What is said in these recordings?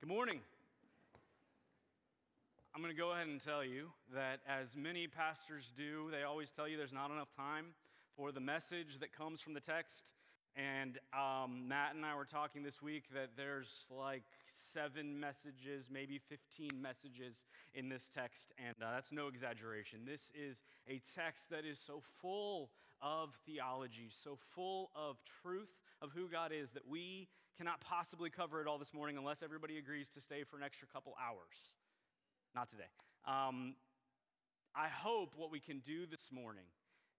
Good morning. I'm going to go ahead and tell you that, as many pastors do, they always tell you there's not enough time for the message that comes from the text. And um, Matt and I were talking this week that there's like seven messages, maybe 15 messages in this text, and uh, that's no exaggeration. This is a text that is so full of theology, so full of truth of who God is, that we cannot possibly cover it all this morning unless everybody agrees to stay for an extra couple hours. Not today. Um, I hope what we can do this morning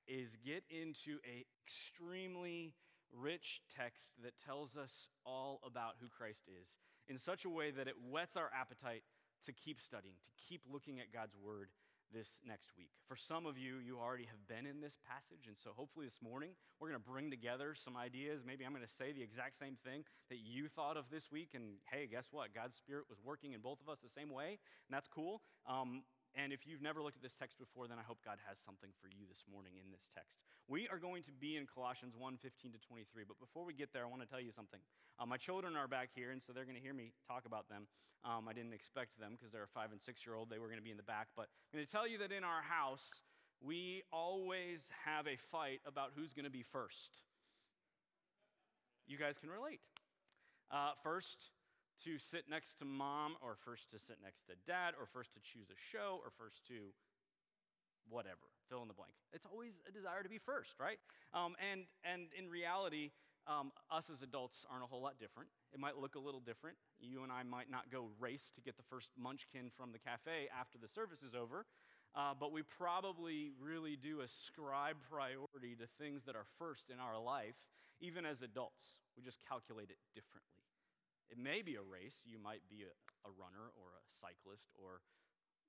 is get into a extremely rich text that tells us all about who Christ is in such a way that it whets our appetite to keep studying, to keep looking at God's word this next week. For some of you, you already have been in this passage, and so hopefully this morning we're going to bring together some ideas. Maybe I'm going to say the exact same thing that you thought of this week, and hey, guess what? God's Spirit was working in both of us the same way, and that's cool. Um, and if you've never looked at this text before, then I hope God has something for you this morning in this text. We are going to be in Colossians 1 15 to 23. But before we get there, I want to tell you something. Uh, my children are back here, and so they're going to hear me talk about them. Um, I didn't expect them because they're a five and six year old. They were going to be in the back. But I'm going to tell you that in our house, we always have a fight about who's going to be first. You guys can relate. Uh, first, to sit next to mom, or first to sit next to dad, or first to choose a show, or first to whatever, fill in the blank. It's always a desire to be first, right? Um, and, and in reality, um, us as adults aren't a whole lot different. It might look a little different. You and I might not go race to get the first munchkin from the cafe after the service is over, uh, but we probably really do ascribe priority to things that are first in our life, even as adults. We just calculate it differently. It may be a race. You might be a, a runner or a cyclist or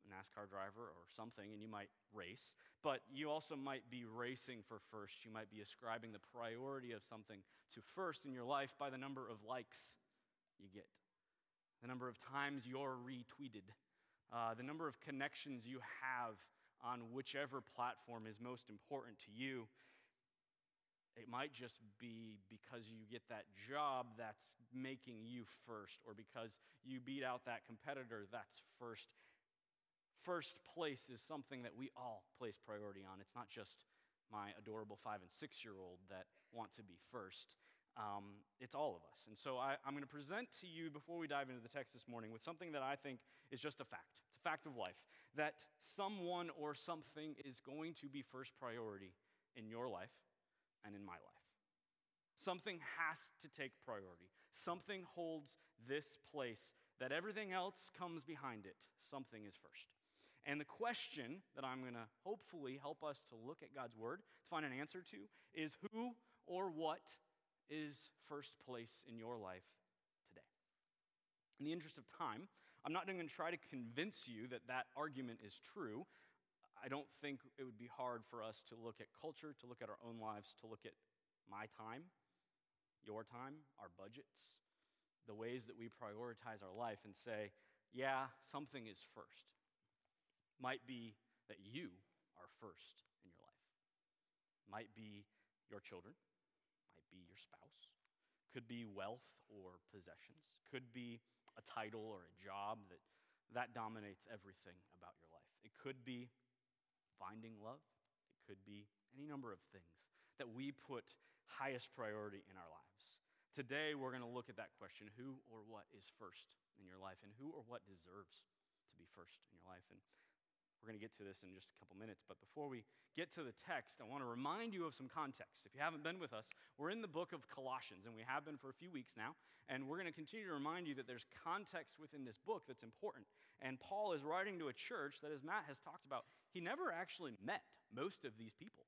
a NASCAR driver or something, and you might race. But you also might be racing for first. You might be ascribing the priority of something to first in your life by the number of likes you get, the number of times you're retweeted, uh, the number of connections you have on whichever platform is most important to you. It might just be because you get that job that's making you first, or because you beat out that competitor that's first. First place is something that we all place priority on. It's not just my adorable five and six year old that want to be first. Um, it's all of us. And so I, am going to present to you, before we dive into the text this morning, with something that I think is just a fact. It's a fact of life that someone or something is going to be first priority in your life and in my life. Something has to take priority. Something holds this place that everything else comes behind it. Something is first. And the question that I'm going to hopefully help us to look at God's word to find an answer to is who or what is first place in your life today? In the interest of time, I'm not going to try to convince you that that argument is true. I don't think it would be hard for us to look at culture, to look at our own lives, to look at my time, your time, our budgets, the ways that we prioritize our life and say, yeah, something is first. Might be that you are first in your life. Might be your children, might be your spouse, could be wealth or possessions, could be a title or a job that that dominates everything about your life. It could be finding love, it could be any number of things that we put highest priority in our lives. Today, we're going to look at that question who or what is first in your life, and who or what deserves to be first in your life. And we're going to get to this in just a couple minutes, but before we get to the text, I want to remind you of some context. If you haven't been with us, we're in the book of Colossians, and we have been for a few weeks now, and we're going to continue to remind you that there's context within this book that's important. And Paul is writing to a church that, as Matt has talked about, he never actually met most of these people.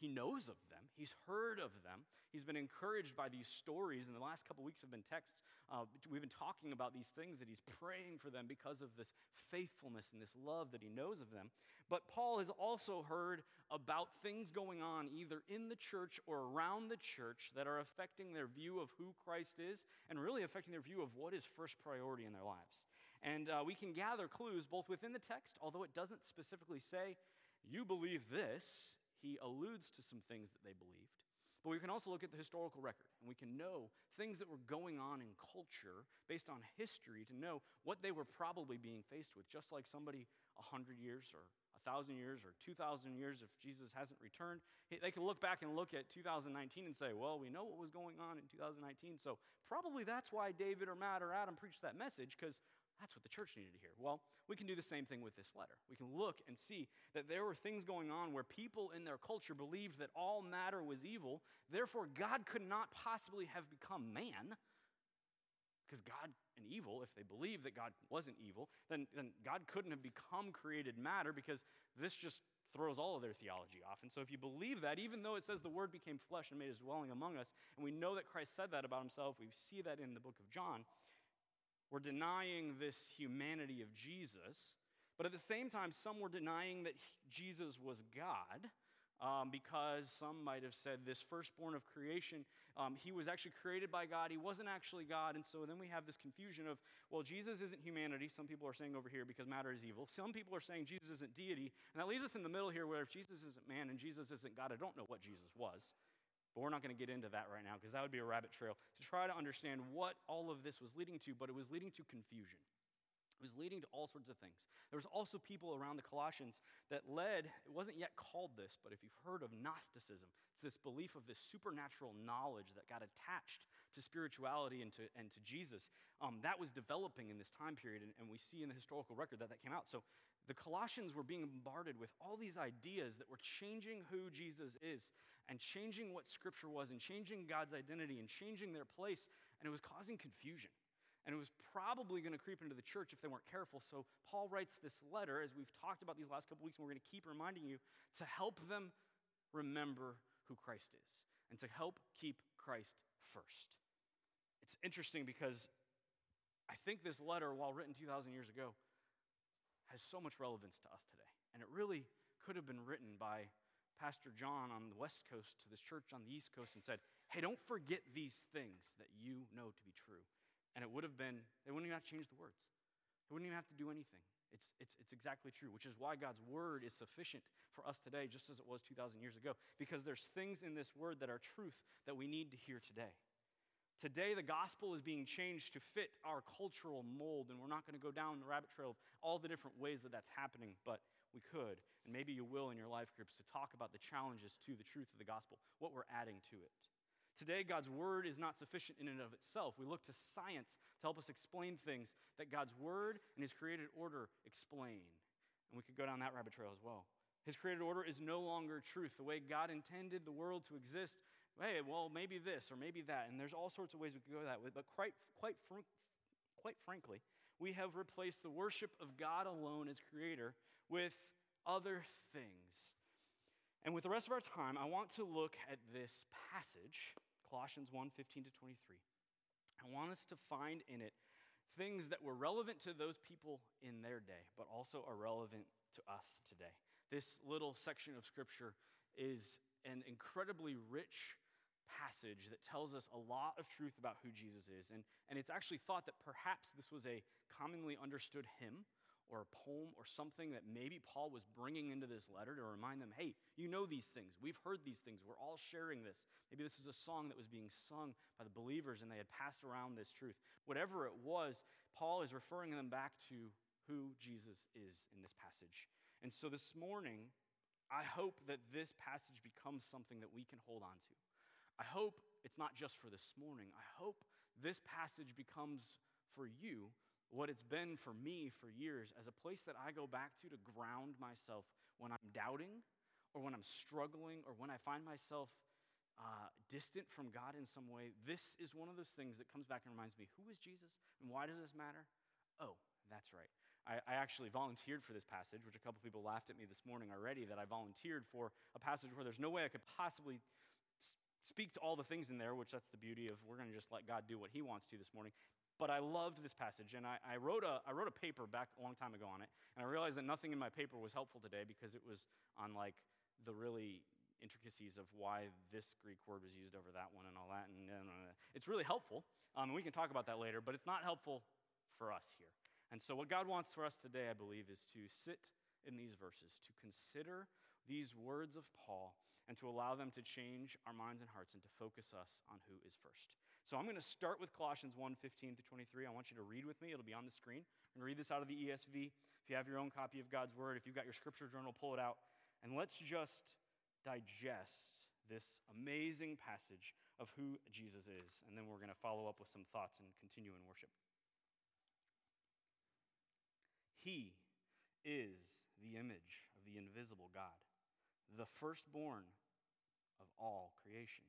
He knows of them. He's heard of them. He's been encouraged by these stories. And the last couple weeks have been texts. Uh, we've been talking about these things that he's praying for them because of this faithfulness and this love that he knows of them. But Paul has also heard about things going on either in the church or around the church that are affecting their view of who Christ is and really affecting their view of what is first priority in their lives. And uh, we can gather clues both within the text, although it doesn't specifically say, you believe this he alludes to some things that they believed. But we can also look at the historical record and we can know things that were going on in culture based on history to know what they were probably being faced with, just like somebody 100 years or 1,000 years or 2,000 years if Jesus hasn't returned. They can look back and look at 2019 and say, well, we know what was going on in 2019, so probably that's why David or Matt or Adam preached that message, because that's what the church needed to hear. Well, we can do the same thing with this letter. We can look and see that there were things going on where people in their culture believed that all matter was evil. Therefore, God could not possibly have become man. Because God and evil, if they believed that God wasn't evil, then, then God couldn't have become created matter because this just throws all of their theology off. And so, if you believe that, even though it says the Word became flesh and made his dwelling among us, and we know that Christ said that about himself, we see that in the book of John, were denying this humanity of Jesus, but at the same time, some were denying that Jesus was God. Um, because some might have said this firstborn of creation, um, he was actually created by God. He wasn't actually God. And so then we have this confusion of, well, Jesus isn't humanity. Some people are saying over here because matter is evil. Some people are saying Jesus isn't deity. And that leaves us in the middle here where if Jesus isn't man and Jesus isn't God, I don't know what Jesus was. But we're not going to get into that right now because that would be a rabbit trail to try to understand what all of this was leading to, but it was leading to confusion. It was leading to all sorts of things. There was also people around the Colossians that led, it wasn't yet called this, but if you've heard of Gnosticism, it's this belief of this supernatural knowledge that got attached to spirituality and to, and to Jesus. Um, that was developing in this time period, and, and we see in the historical record that that came out. So the Colossians were being bombarded with all these ideas that were changing who Jesus is and changing what Scripture was and changing God's identity and changing their place, and it was causing confusion. And it was probably going to creep into the church if they weren't careful. So Paul writes this letter, as we've talked about these last couple weeks, and we're going to keep reminding you to help them remember who Christ is and to help keep Christ first. It's interesting because I think this letter, while written 2,000 years ago, has so much relevance to us today. And it really could have been written by Pastor John on the West Coast to this church on the East Coast and said, Hey, don't forget these things that you know to be true. And it would have been, they wouldn't even have to change the words. They wouldn't even have to do anything. It's, it's, it's exactly true, which is why God's word is sufficient for us today, just as it was 2,000 years ago, because there's things in this word that are truth that we need to hear today. Today, the gospel is being changed to fit our cultural mold, and we're not going to go down the rabbit trail of all the different ways that that's happening, but we could, and maybe you will in your life groups, to talk about the challenges to the truth of the gospel, what we're adding to it. Today, God's word is not sufficient in and of itself. We look to science to help us explain things that God's word and his created order explain. And we could go down that rabbit trail as well. His created order is no longer truth. The way God intended the world to exist hey, well, maybe this or maybe that. And there's all sorts of ways we could go that way. But quite, quite, fr- quite frankly, we have replaced the worship of God alone as creator with other things. And with the rest of our time, I want to look at this passage, Colossians 1 15 to 23. I want us to find in it things that were relevant to those people in their day, but also are relevant to us today. This little section of scripture is an incredibly rich passage that tells us a lot of truth about who Jesus is. And, and it's actually thought that perhaps this was a commonly understood hymn or a poem or something that maybe Paul was bringing into this letter to remind them hey, you know these things. We've heard these things. We're all sharing this. Maybe this is a song that was being sung by the believers and they had passed around this truth. Whatever it was, Paul is referring them back to who Jesus is in this passage. And so this morning, I hope that this passage becomes something that we can hold on to. I hope it's not just for this morning. I hope this passage becomes for you what it's been for me for years as a place that I go back to to ground myself when I'm doubting or when I'm struggling or when I find myself uh, distant from God in some way. This is one of those things that comes back and reminds me who is Jesus and why does this matter? Oh, that's right. I, I actually volunteered for this passage, which a couple people laughed at me this morning already that I volunteered for a passage where there's no way I could possibly speak to all the things in there, which that's the beauty of we're going to just let God do what He wants to this morning. But I loved this passage, and I, I, wrote a, I wrote a paper back a long time ago on it, and I realized that nothing in my paper was helpful today because it was on like the really intricacies of why this Greek word was used over that one and all that. And, and uh, it's really helpful. Um, and we can talk about that later, but it's not helpful for us here. And so, what God wants for us today, I believe, is to sit in these verses, to consider these words of Paul, and to allow them to change our minds and hearts and to focus us on who is first. So I'm going to start with Colossians 1 15 through 23. I want you to read with me. It'll be on the screen. I'm going to read this out of the ESV. If you have your own copy of God's Word, if you've got your scripture journal, pull it out. And let's just digest this amazing passage of who Jesus is. And then we're going to follow up with some thoughts and continue in worship. He is the image of the invisible God, the firstborn of all creation.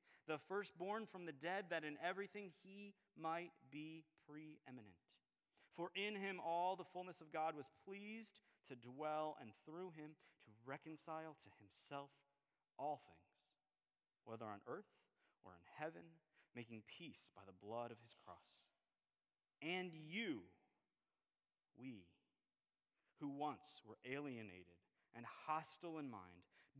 the firstborn from the dead, that in everything he might be preeminent. For in him all the fullness of God was pleased to dwell, and through him to reconcile to himself all things, whether on earth or in heaven, making peace by the blood of his cross. And you, we, who once were alienated and hostile in mind,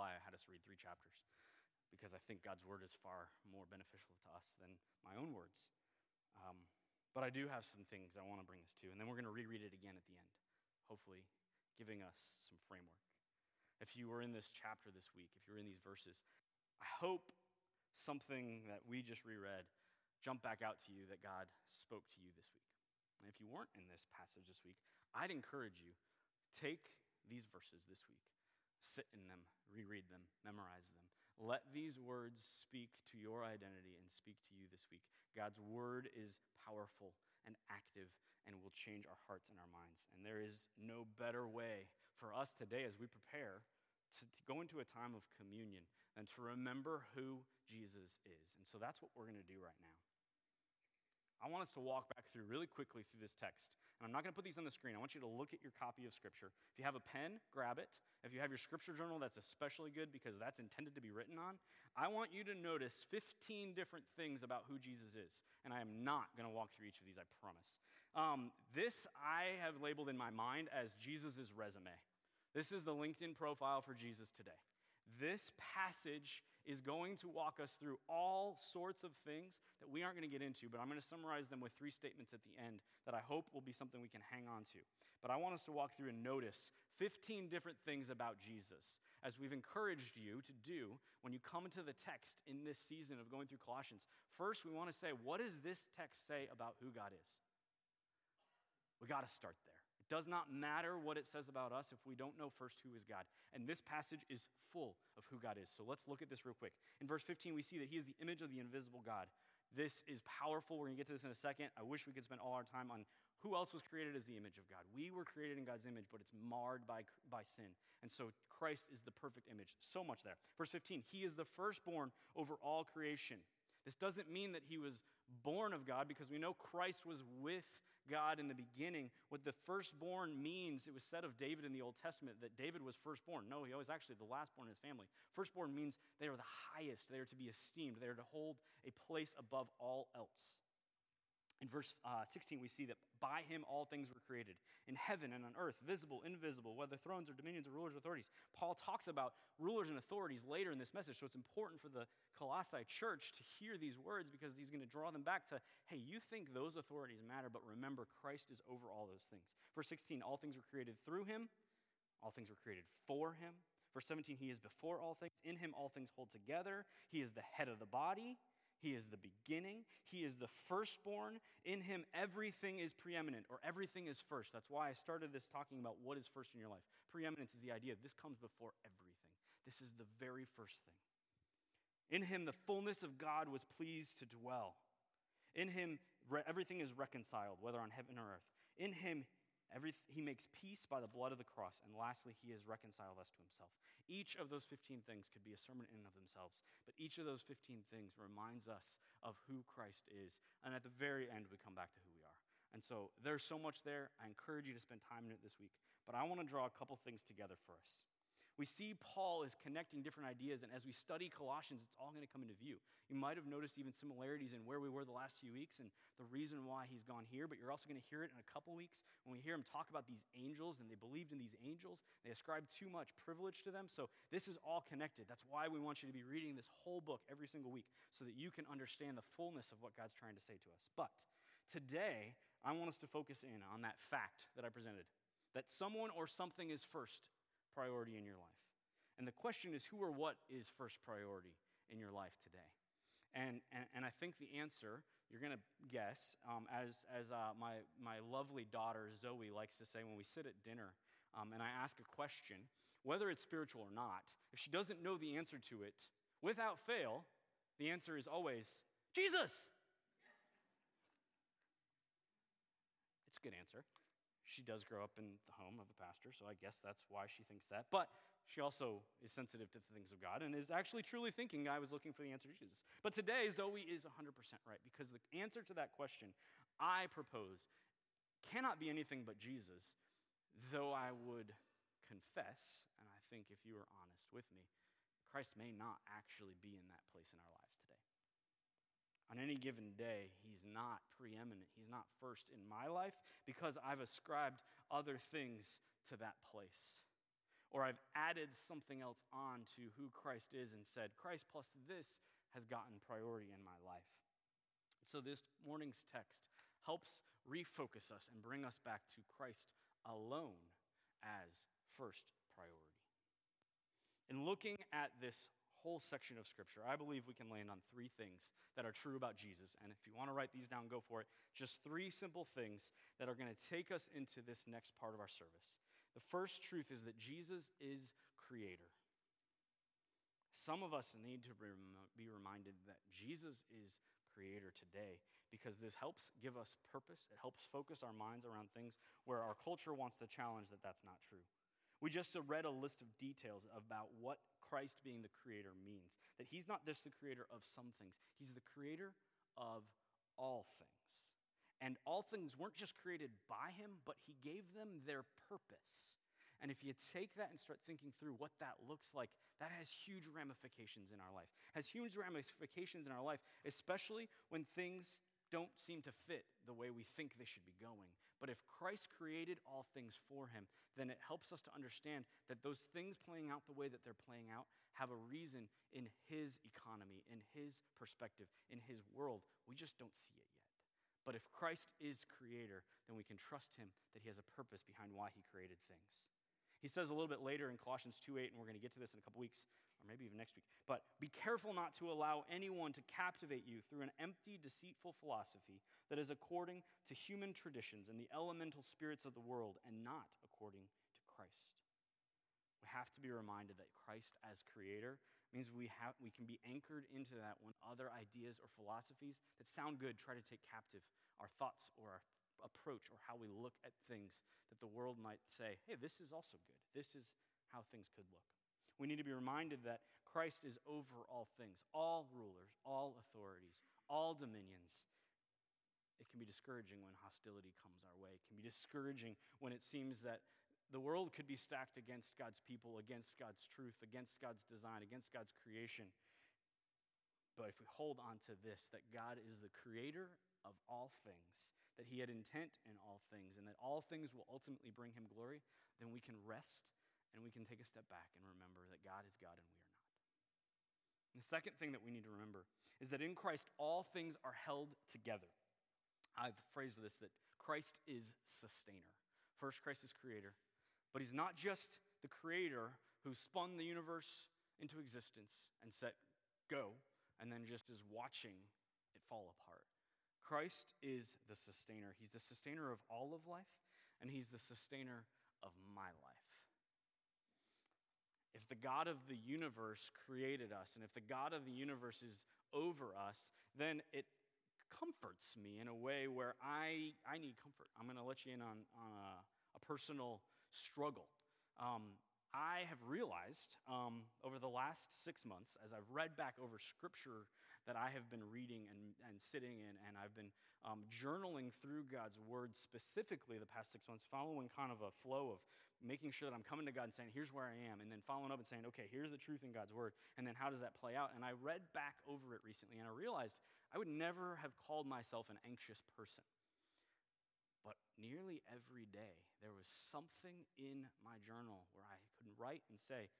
July, I had us read three chapters because I think God's word is far more beneficial to us than my own words. Um, but I do have some things I want to bring us to, and then we're going to reread it again at the end, hopefully giving us some framework. If you were in this chapter this week, if you're in these verses, I hope something that we just reread jumped back out to you that God spoke to you this week. And if you weren't in this passage this week, I'd encourage you Take these verses this week, sit in them, reread them, memorize them. Let these words speak to your identity and speak to you this week. God's word is powerful and active and will change our hearts and our minds. And there is no better way for us today as we prepare to, to go into a time of communion than to remember who Jesus is. And so that's what we're going to do right now. I want us to walk back through really quickly through this text. And I'm not going to put these on the screen. I want you to look at your copy of Scripture. If you have a pen, grab it. If you have your Scripture journal, that's especially good because that's intended to be written on. I want you to notice 15 different things about who Jesus is. And I am not going to walk through each of these, I promise. Um, this I have labeled in my mind as Jesus' resume. This is the LinkedIn profile for Jesus today. This passage is going to walk us through all sorts of things that we aren't going to get into, but I'm going to summarize them with three statements at the end that I hope will be something we can hang on to. But I want us to walk through and notice 15 different things about Jesus, as we've encouraged you to do when you come into the text in this season of going through Colossians. First, we want to say, what does this text say about who God is? We got to start there does not matter what it says about us if we don't know first who is God. And this passage is full of who God is. So let's look at this real quick. In verse 15, we see that he is the image of the invisible God. This is powerful. We're going to get to this in a second. I wish we could spend all our time on who else was created as the image of God. We were created in God's image, but it's marred by, by sin. And so Christ is the perfect image. So much there. Verse 15, he is the firstborn over all creation. This doesn't mean that he was born of God because we know Christ was with God in the beginning. What the firstborn means, it was said of David in the Old Testament that David was firstborn. No, he was actually the lastborn in his family. Firstborn means they are the highest, they are to be esteemed, they are to hold a place above all else. In verse uh, 16, we see that by him all things were created, in heaven and on earth, visible, invisible, whether thrones or dominions or rulers or authorities. Paul talks about rulers and authorities later in this message, so it's important for the Colossae church to hear these words because he's going to draw them back to hey, you think those authorities matter, but remember, Christ is over all those things. Verse 16, all things were created through him, all things were created for him. Verse 17, he is before all things. In him all things hold together. He is the head of the body. He is the beginning. He is the firstborn. In him, everything is preeminent or everything is first. That's why I started this talking about what is first in your life. Preeminence is the idea this comes before everything. This is the very first thing. In him, the fullness of God was pleased to dwell. In him, everything is reconciled, whether on heaven or earth. In him, every, he makes peace by the blood of the cross. And lastly, he has reconciled us to himself. Each of those 15 things could be a sermon in and of themselves, but each of those 15 things reminds us of who Christ is. And at the very end, we come back to who we are. And so there's so much there. I encourage you to spend time in it this week. But I want to draw a couple things together for us we see Paul is connecting different ideas, and as we study Colossians, it's all going to come into view. You might have noticed even similarities in where we were the last few weeks and the reason why he's gone here, but you're also going to hear it in a couple weeks when we hear him talk about these angels and they believed in these angels. They ascribed too much privilege to them. So this is all connected. That's why we want you to be reading this whole book every single week so that you can understand the fullness of what God's trying to say to us. But today, I want us to focus in on that fact that I presented that someone or something is first priority in your life. And the question is who or what is first priority in your life today? And, and, and I think the answer, you're going to guess, um, as, as uh, my, my lovely daughter Zoe likes to say when we sit at dinner um, and I ask a question, whether it's spiritual or not, if she doesn't know the answer to it, without fail, the answer is always Jesus. It's a good answer. She does grow up in the home of the pastor, so I guess that's why she thinks that. But she also is sensitive to the things of God and is actually truly thinking I was looking for the answer to Jesus. But today, Zoe is 100% right because the answer to that question I propose cannot be anything but Jesus, though I would confess, and I think if you are honest with me, Christ may not actually be in that place in our lives today. On any given day, he's not preeminent. He's not first in my life because I've ascribed other things to that place. Or I've added something else on to who Christ is and said, Christ plus this has gotten priority in my life. So this morning's text helps refocus us and bring us back to Christ alone as first priority. In looking at this whole section of Scripture, I believe we can land on three things that are true about Jesus. And if you want to write these down, go for it. Just three simple things that are going to take us into this next part of our service. The first truth is that Jesus is creator. Some of us need to be reminded that Jesus is creator today because this helps give us purpose. It helps focus our minds around things where our culture wants to challenge that that's not true. We just read a list of details about what Christ being the creator means. That he's not just the creator of some things, he's the creator of all things. And all things weren't just created by him, but he gave them their purpose. And if you take that and start thinking through what that looks like, that has huge ramifications in our life. Has huge ramifications in our life, especially when things don't seem to fit the way we think they should be going. But if Christ created all things for him, then it helps us to understand that those things playing out the way that they're playing out have a reason in his economy, in his perspective, in his world. We just don't see it yet. But if Christ is creator, then we can trust him that he has a purpose behind why he created things. He says a little bit later in Colossians 2 8, and we're going to get to this in a couple weeks, or maybe even next week. But be careful not to allow anyone to captivate you through an empty, deceitful philosophy that is according to human traditions and the elemental spirits of the world, and not according to Christ. We have to be reminded that Christ as creator means we, have, we can be anchored into that when other ideas or philosophies that sound good try to take captive our thoughts or our approach or how we look at things that the world might say, hey, this is also good. This is how things could look. We need to be reminded that Christ is over all things, all rulers, all authorities, all dominions. It can be discouraging when hostility comes our way. It can be discouraging when it seems that the world could be stacked against God's people, against God's truth, against God's design, against God's creation. But if we hold on to this, that God is the creator of all things, that he had intent in all things, and that all things will ultimately bring him glory, then we can rest and we can take a step back and remember that God is God and we are not. the second thing that we need to remember is that in Christ, all things are held together. I've phrased this that Christ is sustainer. First, Christ is creator, but he's not just the creator who spun the universe into existence and said, go, and then just is watching it fall apart. Christ is the sustainer. He's the sustainer of all of life, and He's the sustainer of my life. If the God of the universe created us, and if the God of the universe is over us, then it comforts me in a way where I, I need comfort. I'm going to let you in on, on a, a personal struggle. Um, I have realized um, over the last six months, as I've read back over scripture that I have been reading and, and sitting in, and I've been um, journaling through God's word specifically the past six months, following kind of a flow of making sure that I'm coming to God and saying, here's where I am, and then following up and saying, okay, here's the truth in God's word, and then how does that play out? And I read back over it recently, and I realized I would never have called myself an anxious person. But nearly every day, there was something in my journal where I couldn't write and say,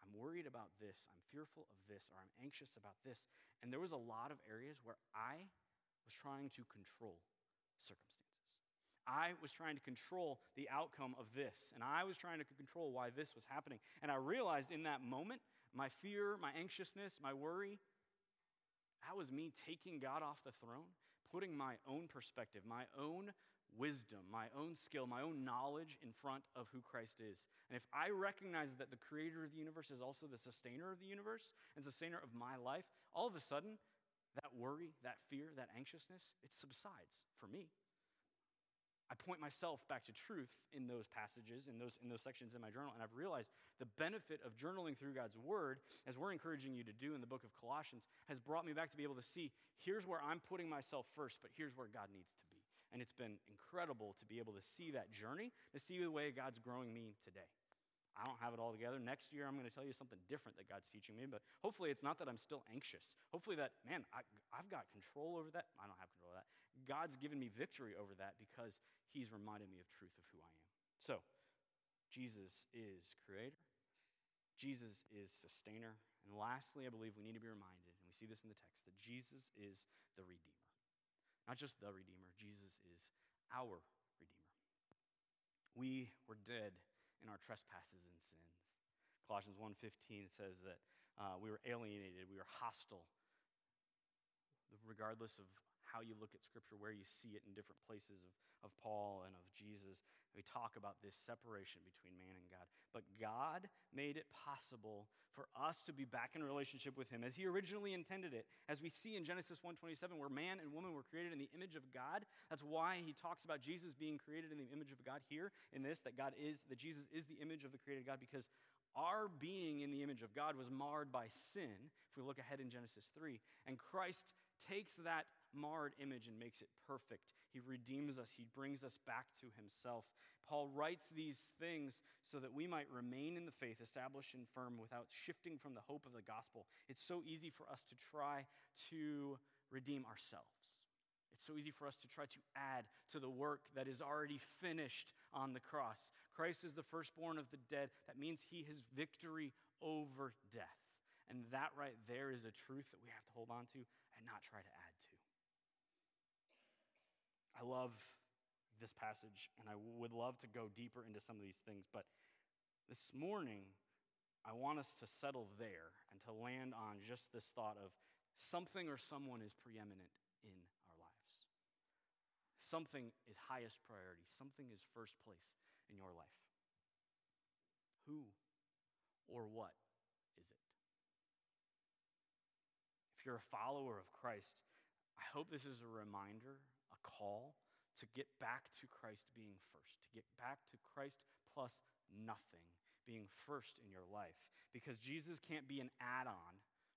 I'm worried about this, I'm fearful of this, or I'm anxious about this. And there was a lot of areas where I was trying to control circumstances. I was trying to control the outcome of this, and I was trying to control why this was happening. And I realized in that moment, my fear, my anxiousness, my worry, that was me taking God off the throne, putting my own perspective, my own wisdom, my own skill, my own knowledge in front of who Christ is. And if I recognize that the creator of the universe is also the sustainer of the universe and sustainer of my life, all of a sudden, that worry, that fear, that anxiousness, it subsides for me. I point myself back to truth in those passages, in those, in those sections in my journal, and I've realized the benefit of journaling through God's Word, as we're encouraging you to do in the book of Colossians, has brought me back to be able to see here's where I'm putting myself first, but here's where God needs to be. And it's been incredible to be able to see that journey, to see the way God's growing me today. I don't have it all together. Next year, I'm going to tell you something different that God's teaching me, but hopefully, it's not that I'm still anxious. Hopefully, that, man, I, have got control over that. I don't have control of that. God's given me victory over that because He's reminded me of truth of who I am. So, Jesus is creator, Jesus is sustainer. And lastly, I believe we need to be reminded, and we see this in the text, that Jesus is the Redeemer. Not just the Redeemer, Jesus is our Redeemer. We were dead in our trespasses and sins. Colossians 1:15 says that uh, we were alienated, we were hostile. Regardless of how you look at Scripture, where you see it in different places of, of Paul and of Jesus. We talk about this separation between man and God. But God made it possible for us to be back in relationship with Him as He originally intended it. As we see in Genesis 1:27, where man and woman were created in the image of God. That's why He talks about Jesus being created in the image of God here in this, that God is, that Jesus is the image of the created God, because our being in the image of God was marred by sin, if we look ahead in Genesis 3. And Christ takes that marred image and makes it perfect. He redeems us, He brings us back to Himself. Paul writes these things so that we might remain in the faith, established and firm, without shifting from the hope of the gospel. It's so easy for us to try to redeem ourselves. It's so easy for us to try to add to the work that is already finished on the cross. Christ is the firstborn of the dead. That means he has victory over death. And that right there is a truth that we have to hold on to and not try to add. I love this passage, and I would love to go deeper into some of these things, but this morning, I want us to settle there and to land on just this thought of something or someone is preeminent in our lives. Something is highest priority, something is first place in your life. Who or what is it? If you're a follower of Christ, I hope this is a reminder call to get back to Christ being first, to get back to Christ plus nothing being first in your life. Because Jesus can't be an add on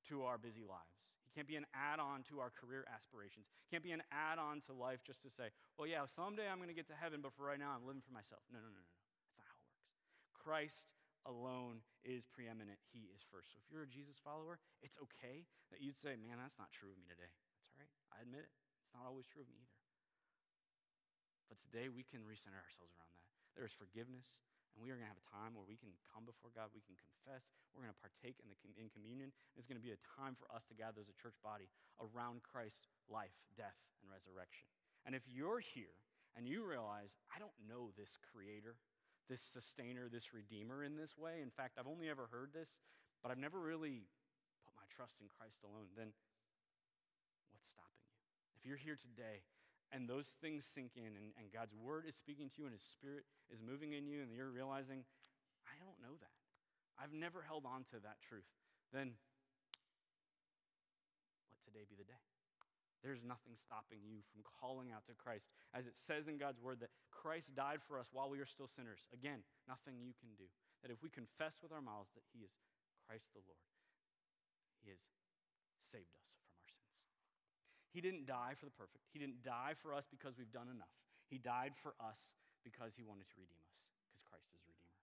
to our busy lives. He can't be an add on to our career aspirations. He can't be an add on to life just to say, well, yeah, someday I'm going to get to heaven, but for right now I'm living for myself. No, no, no, no, no. That's not how it works. Christ alone is preeminent. He is first. So if you're a Jesus follower, it's okay that you'd say, man, that's not true of me today. That's all right. I admit it. It's not always true of me either. But today we can recenter ourselves around that. There is forgiveness, and we are going to have a time where we can come before God, we can confess, we're going to partake in, the, in communion. It's going to be a time for us to gather as a church body around Christ's life, death, and resurrection. And if you're here and you realize, I don't know this creator, this sustainer, this redeemer in this way. In fact, I've only ever heard this, but I've never really put my trust in Christ alone, then what's stopping you? If you're here today and those things sink in and, and God's word is speaking to you and his spirit is moving in you and you're realizing, I don't know that. I've never held on to that truth. Then let today be the day. There's nothing stopping you from calling out to Christ. As it says in God's word that Christ died for us while we are still sinners. Again, nothing you can do. That if we confess with our mouths that He is Christ the Lord, He has saved us. He didn't die for the perfect, He didn't die for us because we've done enough. He died for us because He wanted to redeem us, because Christ is Redeemer.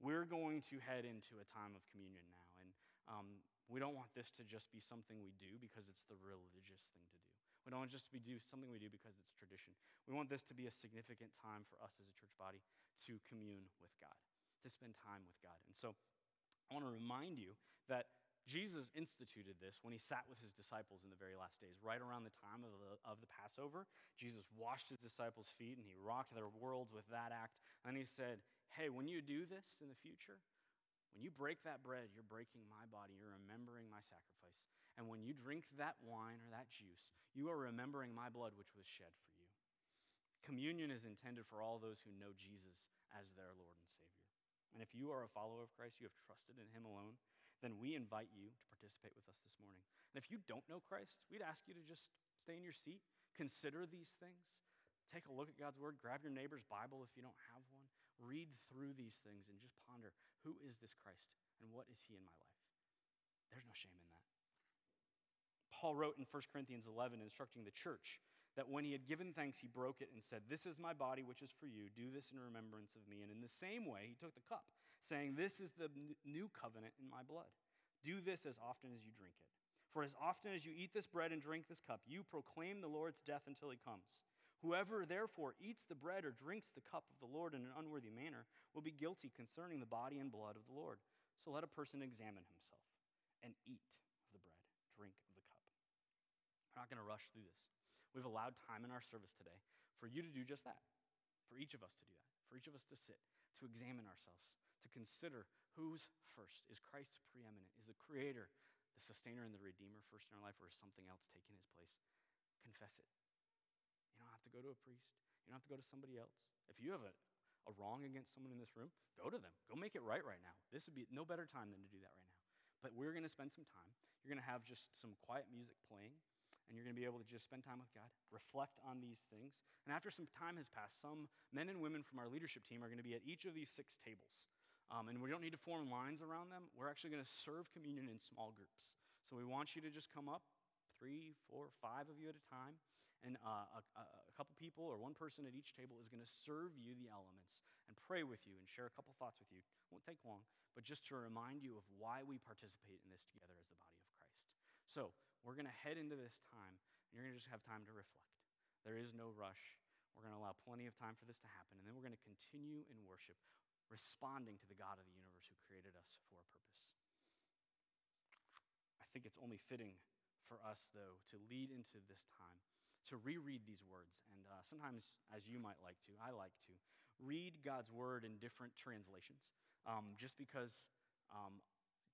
We're going to head into a time of communion now. And um, we don't want this to just be something we do because it's the religious thing to do. We don't want just to be do something we do because it's tradition. We want this to be a significant time for us as a church body to commune with God, to spend time with God. And so I want to remind you that Jesus instituted this when he sat with his disciples in the very last days, right around the time of the, of the Passover. Jesus washed his disciples' feet and he rocked their worlds with that act. And he said, Hey, when you do this in the future, when you break that bread, you're breaking my body, you're remembering my sacrifice. And when you drink that wine or that juice, you are remembering my blood, which was shed for you. Communion is intended for all those who know Jesus as their Lord and Savior. And if you are a follower of Christ, you have trusted in Him alone, then we invite you to participate with us this morning. And if you don't know Christ, we'd ask you to just stay in your seat, consider these things, take a look at God's Word, grab your neighbor's Bible if you don't have one, read through these things and just ponder who is this Christ and what is he in my life? There's no shame in that. Paul wrote in 1 Corinthians 11, instructing the church, that when he had given thanks, he broke it and said, This is my body, which is for you. Do this in remembrance of me. And in the same way, he took the cup, saying, This is the new covenant in my blood. Do this as often as you drink it. For as often as you eat this bread and drink this cup, you proclaim the Lord's death until he comes. Whoever therefore eats the bread or drinks the cup of the Lord in an unworthy manner will be guilty concerning the body and blood of the Lord. So let a person examine himself and eat of the bread, drink of the cup. We're not going to rush through this. We've allowed time in our service today for you to do just that, for each of us to do that, for each of us to sit, to examine ourselves, to consider who's first. Is Christ preeminent? Is the Creator, the Sustainer, and the Redeemer first in our life, or is something else taking his place? Confess it You don't have to go to a priest. You don't have to go to somebody else. If you have a, a wrong against someone in this room, go to them. Go make it right right now. This would be no better time than to do that right now. But we're going to spend some time. You're going to have just some quiet music playing, and you're going to be able to just spend time with God, reflect on these things. And after some time has passed, some men and women from our leadership team are going to be at each of these six tables. Um, and we don't need to form lines around them. We're actually going to serve communion in small groups. So we want you to just come up, three, four, five of you at a time, and uh, a, a, couple people or one person at each table is going to serve you the elements and pray with you and share a couple thoughts with you. It won't take long, but just to remind you of why we participate in this together as the body of Christ. So we're going to head into this time, and you're going to just have time to reflect. There is no rush. We're going to allow plenty of time for this to happen, and then we're going to continue in worship, responding to the God of the universe who created us for a purpose. I think it's only fitting for us, though, to lead into this time to reread these words. And uh, sometimes, as you might like to, I like to, read God's word in different translations, um, just because um,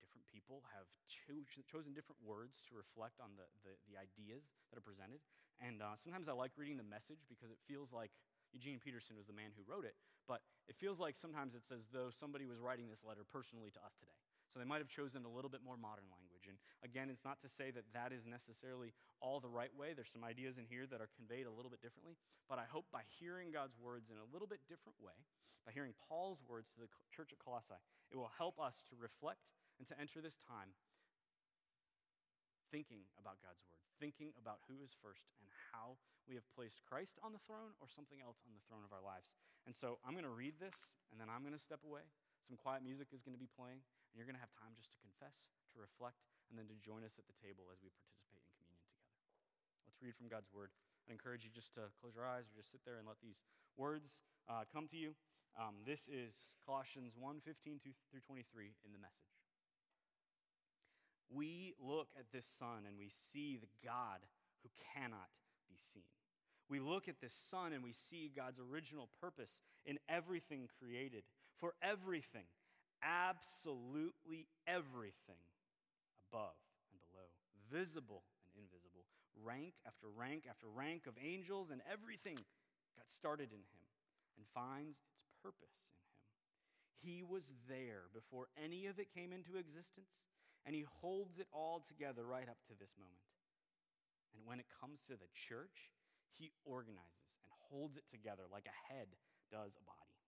different people have cho- chosen different words to reflect on the, the, the ideas that are presented. And uh, sometimes I like reading the message because it feels like Eugene Peterson was the man who wrote it, but it feels like sometimes it's as though somebody was writing this letter personally to us today. So they might have chosen a little bit more modern language. And again, it's not to say that that is necessarily all the right way. There's some ideas in here that are conveyed a little bit differently. But I hope by hearing God's words in a little bit different way, by hearing Paul's words to the church at Colossae, it will help us to reflect and to enter this time thinking about God's word, thinking about who is first and how we have placed Christ on the throne or something else on the throne of our lives. And so I'm going to read this, and then I'm going to step away. Some quiet music is going to be playing. And you're going to have time just to confess, to reflect, and then to join us at the table as we participate in communion together. Let's read from God's word. I encourage you just to close your eyes or just sit there and let these words uh, come to you. Um, this is Colossians 1 15 through 23 in the message. We look at this Son and we see the God who cannot be seen. We look at this Son and we see God's original purpose in everything created. For everything, absolutely everything above and below, visible and invisible, rank after rank after rank of angels, and everything got started in him and finds its purpose in him. He was there before any of it came into existence, and he holds it all together right up to this moment. And when it comes to the church, he organizes and holds it together like a head does a body.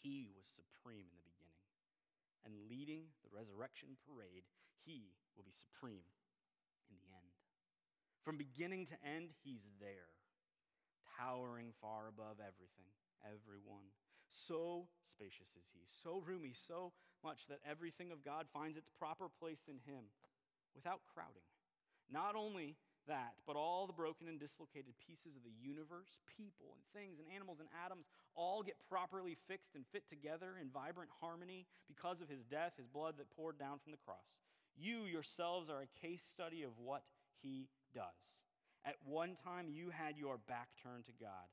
He was supreme in the beginning, and leading the resurrection parade, he will be supreme in the end. From beginning to end, he's there, towering far above everything, everyone. So spacious is he, so roomy, so much that everything of God finds its proper place in him without crowding. Not only that, but all the broken and dislocated pieces of the universe, people and things and animals and atoms, all get properly fixed and fit together in vibrant harmony because of his death, his blood that poured down from the cross. You yourselves are a case study of what he does. At one time, you had your back turned to God,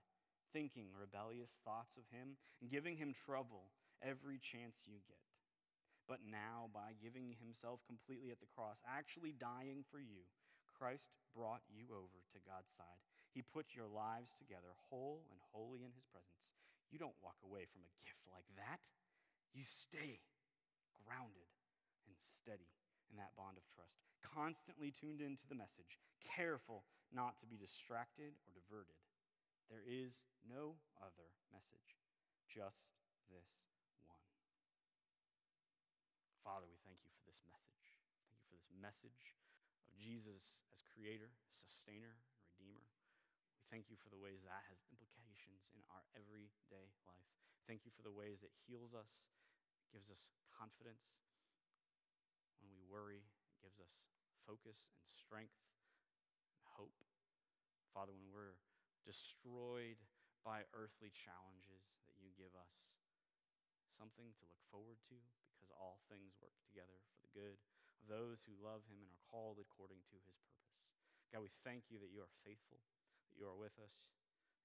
thinking rebellious thoughts of him and giving him trouble every chance you get. But now, by giving himself completely at the cross, actually dying for you, Christ brought you over to God's side. He put your lives together whole and holy in His presence. You don't walk away from a gift like that. You stay grounded and steady in that bond of trust, constantly tuned into the message, careful not to be distracted or diverted. There is no other message, just this one. Father, we thank you for this message. Thank you for this message of Jesus as creator, sustainer, and redeemer. We thank you for the ways that has implications in our everyday life. Thank you for the ways that heals us, gives us confidence. When we worry, it gives us focus and strength and hope. Father, when we're destroyed by earthly challenges, that you give us something to look forward to because all things work together for the good of those who love him and are called according to his purpose. God, we thank you that you are faithful, that you are with us,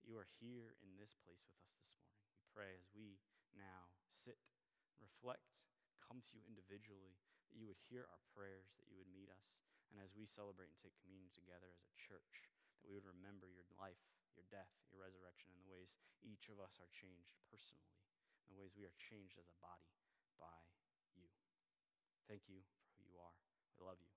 that you are here in this place with us this morning. We pray as we now sit, reflect, come to you individually, that you would hear our prayers, that you would meet us, and as we celebrate and take communion together as a church, that we would remember your life, your death, your resurrection, and the ways each of us are changed personally, and the ways we are changed as a body by you. Thank you for who you are. We love you.